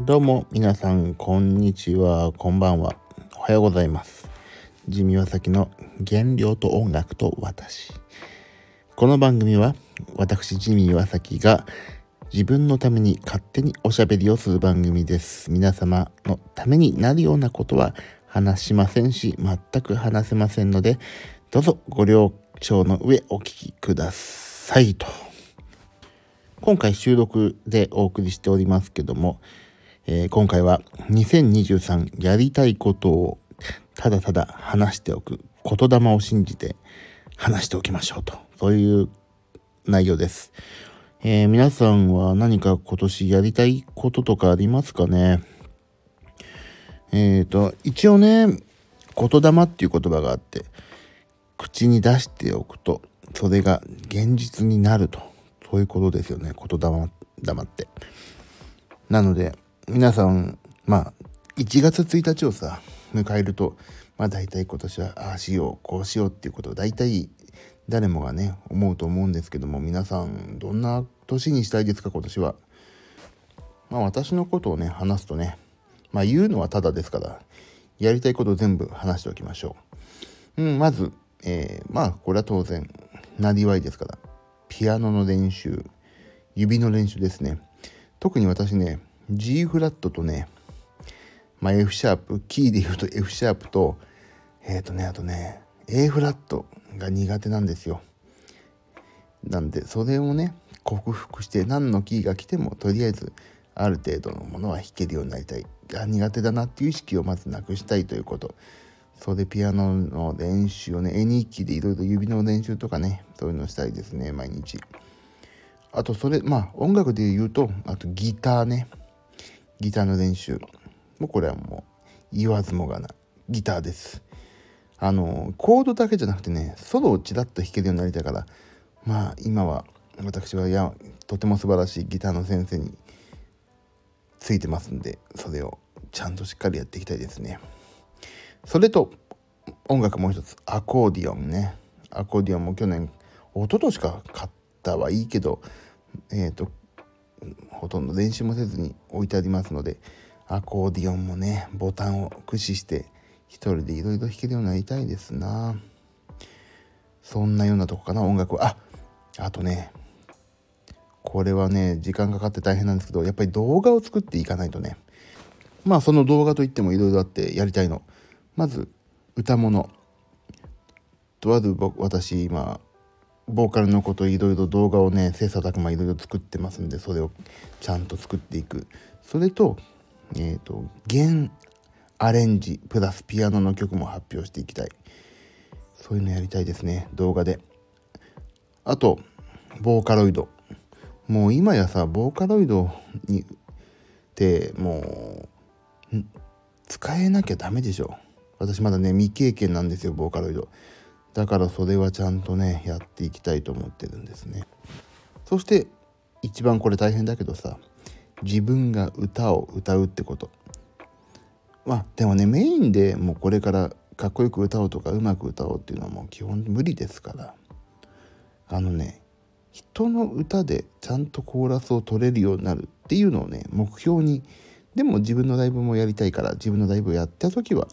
どうも皆さんこんにちは。こんばんは。おはようございます。ジミワサキの原料と音楽と私。この番組は私ジミワサキが自分のために勝手におしゃべりをする番組です。皆様のためになるようなことは話しませんし全く話せませんのでどうぞご了承の上お聞きくださいと。今回収録でお送りしておりますけども、えー、今回は2023やりたいことをただただ話しておく言霊を信じて話しておきましょうと。そういう内容です、えー、皆さんは何か今年やりたいこととかありますかね？えっ、ー、と一応ね言霊っていう言葉があって口に出しておくとそれが現実になると。そういうことですよね言霊霊って。なので皆さんまあ1月1日をさ迎えるとまあ大体今年はああしようこうしようっていうことを大体誰もがね思うと思うんですけども皆さんどんな年にしたいですか今年は。まあ私のことをね話すとねまあ言うのはただですからやりたいことを全部話しておきましょう。うんまず、えー、まあこれは当然なりわいですからピアノの練習、指の練習ですね。特に私ね、G フラットとね、まあ、F シャープ、キーで言うと F シャープと、えっ、ー、とね、あとね、A フラットが苦手なんですよ。なんで、それをね、克服して何のキーが来てもとりあえずある程度のものは弾けるようになりたい。あ苦手だなっていう意識をまずなくしたいということ。それでピアノの練習をね、絵日記でいろいろ指の練習とかね、そういうのしたいですね、毎日。あと、それ、まあ、音楽で言うと、あとギターね。ギターの練習。もうこれはもう、言わずもがな。ギターです。あの、コードだけじゃなくてね、ソロをちらっと弾けるようになりたいから、まあ、今は、私は、や、とても素晴らしいギターの先生についてますんで、それをちゃんとしっかりやっていきたいですね。それと音楽もう一つアコーディオンねアコーディオンも去年一昨年か買ったはいいけどえっ、ー、とほとんど練習もせずに置いてありますのでアコーディオンもねボタンを駆使して一人でいろいろ弾けるようになりたいですな。そんなようなとこかな音楽は。ああとねこれはね時間かかって大変なんですけどやっぱり動画を作っていかないとね。まあその動画といってもいろいろあってやりたいの。まず歌物。とある僕私今ボーカルのこといろいろ動画をね切磋琢磨いろいろ作ってますんでそれをちゃんと作っていく。それとえっ、ー、と弦アレンジプラスピアノの曲も発表していきたい。そういうのやりたいですね動画で。あとボーカロイド。もう今やさボーカロイドにってもう使えなきゃダメでしょ。私まだね未経験なんですよボーカロイド。だからそれはちゃんとねやっていきたいと思ってるんですね。そして一番これ大変だけどさ自分が歌を歌うってこと。まあでもねメインでもうこれからかっこよく歌おうとかうまく歌おうっていうのはもう基本無理ですから。あのね人の歌でちゃんとコーラスを取れるようになるっていうのをね目標にでも自分のライブもやりたいから自分のライブをやった時は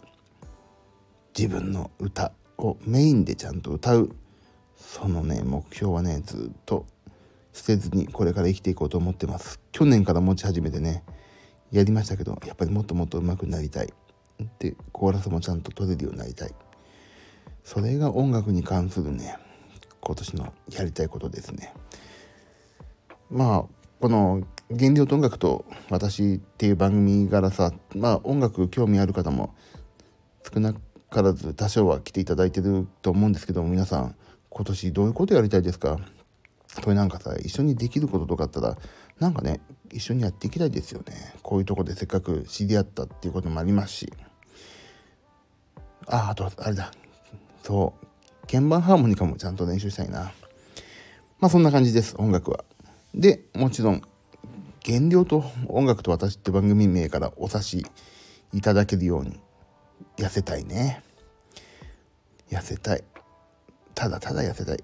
自分の歌をメインでちゃんと歌う。そのね目標はねずっと捨てずにこれから生きていこうと思ってます。去年から持ち始めてねやりましたけどやっぱりもっともっと上手くなりたい。でコーラスもちゃんと取れるようになりたい。それが音楽に関するね今年のやりたいことですね。まあこの「原料と音楽と私」っていう番組からさまあ音楽興味ある方も少なくからず多少は来ていただいてると思うんですけども皆さん今年どういうことやりたいですか？これなんかさ一緒にできることとかあったらなんかね一緒にやっていきたいですよね。こういうとこでせっかく知り合ったっていうこともありますし。ああとあれだ。そう。鍵盤ハーモニカもちゃんと練習したいな。まあそんな感じです音楽は。でもちろん原料と音楽と私って番組名からお察しいただけるように痩せたいね。痩せたい。ただただ痩せたい。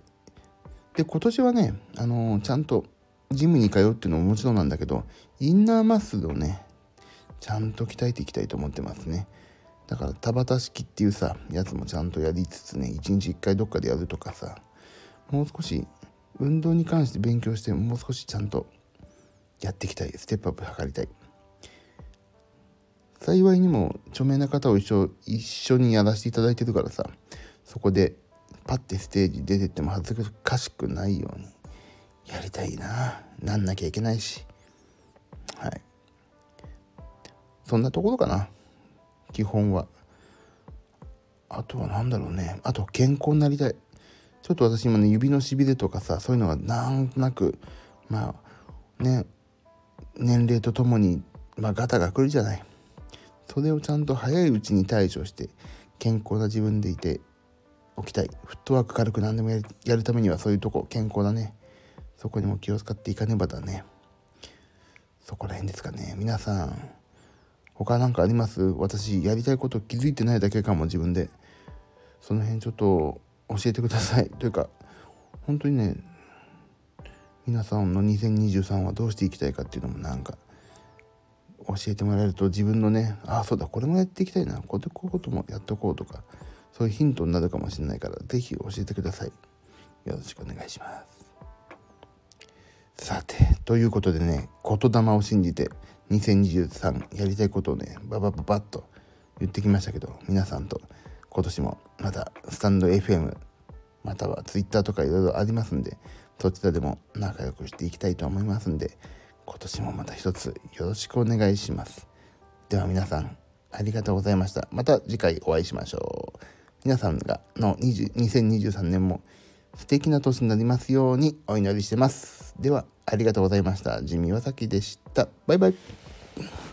で今年はねあのー、ちゃんとジムに通うっていうのももちろんなんだけどインナーマッスルをねちゃんと鍛えていきたいと思ってますね。だから田畑式っていうさやつもちゃんとやりつつね一日一回どっかでやるとかさもう少し運動に関して勉強してもう少しちゃんとやっていきたい。ステップアップ図りたい。幸いにも著名な方を一緒一緒にやらせていただいてるからさそこでパッてステージ出てっても恥ずかしくないようにやりたいな。なんなきゃいけないし。はい。そんなところかな。基本は。あとは何だろうね。あと健康になりたい。ちょっと私今ね指のしびれとかさそういうのがなんとなくまあね年齢とともに、まあ、ガタが来るじゃない。それをちゃんと早いうちに対処して健康な自分でいておきたい。フットワーク軽く何でもやるためにはそういうとこ健康だね。そこにも気を使っていかねばだね。そこら辺ですかね皆さん。他何かあります？私やりたいこと気づいてないだけかも自分で。その辺ちょっと教えてください。というか本当にね皆さんの2023はどうしていきたいかっていうのもなんか教えてもらえると自分のねああそうだこれもやっていきたいなこういうこともやっとこうとかそういうヒントになるかもしれないから是非教えてください。よろしくお願いします。さてということでね言霊を信じて2023やりたいことをねババババッと言ってきましたけど皆さんと今年もまたスタンド FM または Twitter とかいろいろありますんでそちらでも仲良くしていきたいと思いますんで今年もまた一つよろしくお願いします。では皆さんありがとうございました。また次回お会いしましょう。皆さんがの2023年も素敵な年になりますようにお祈りしてます。ではありがとうございました。ジミーワサキでした。バイバイ。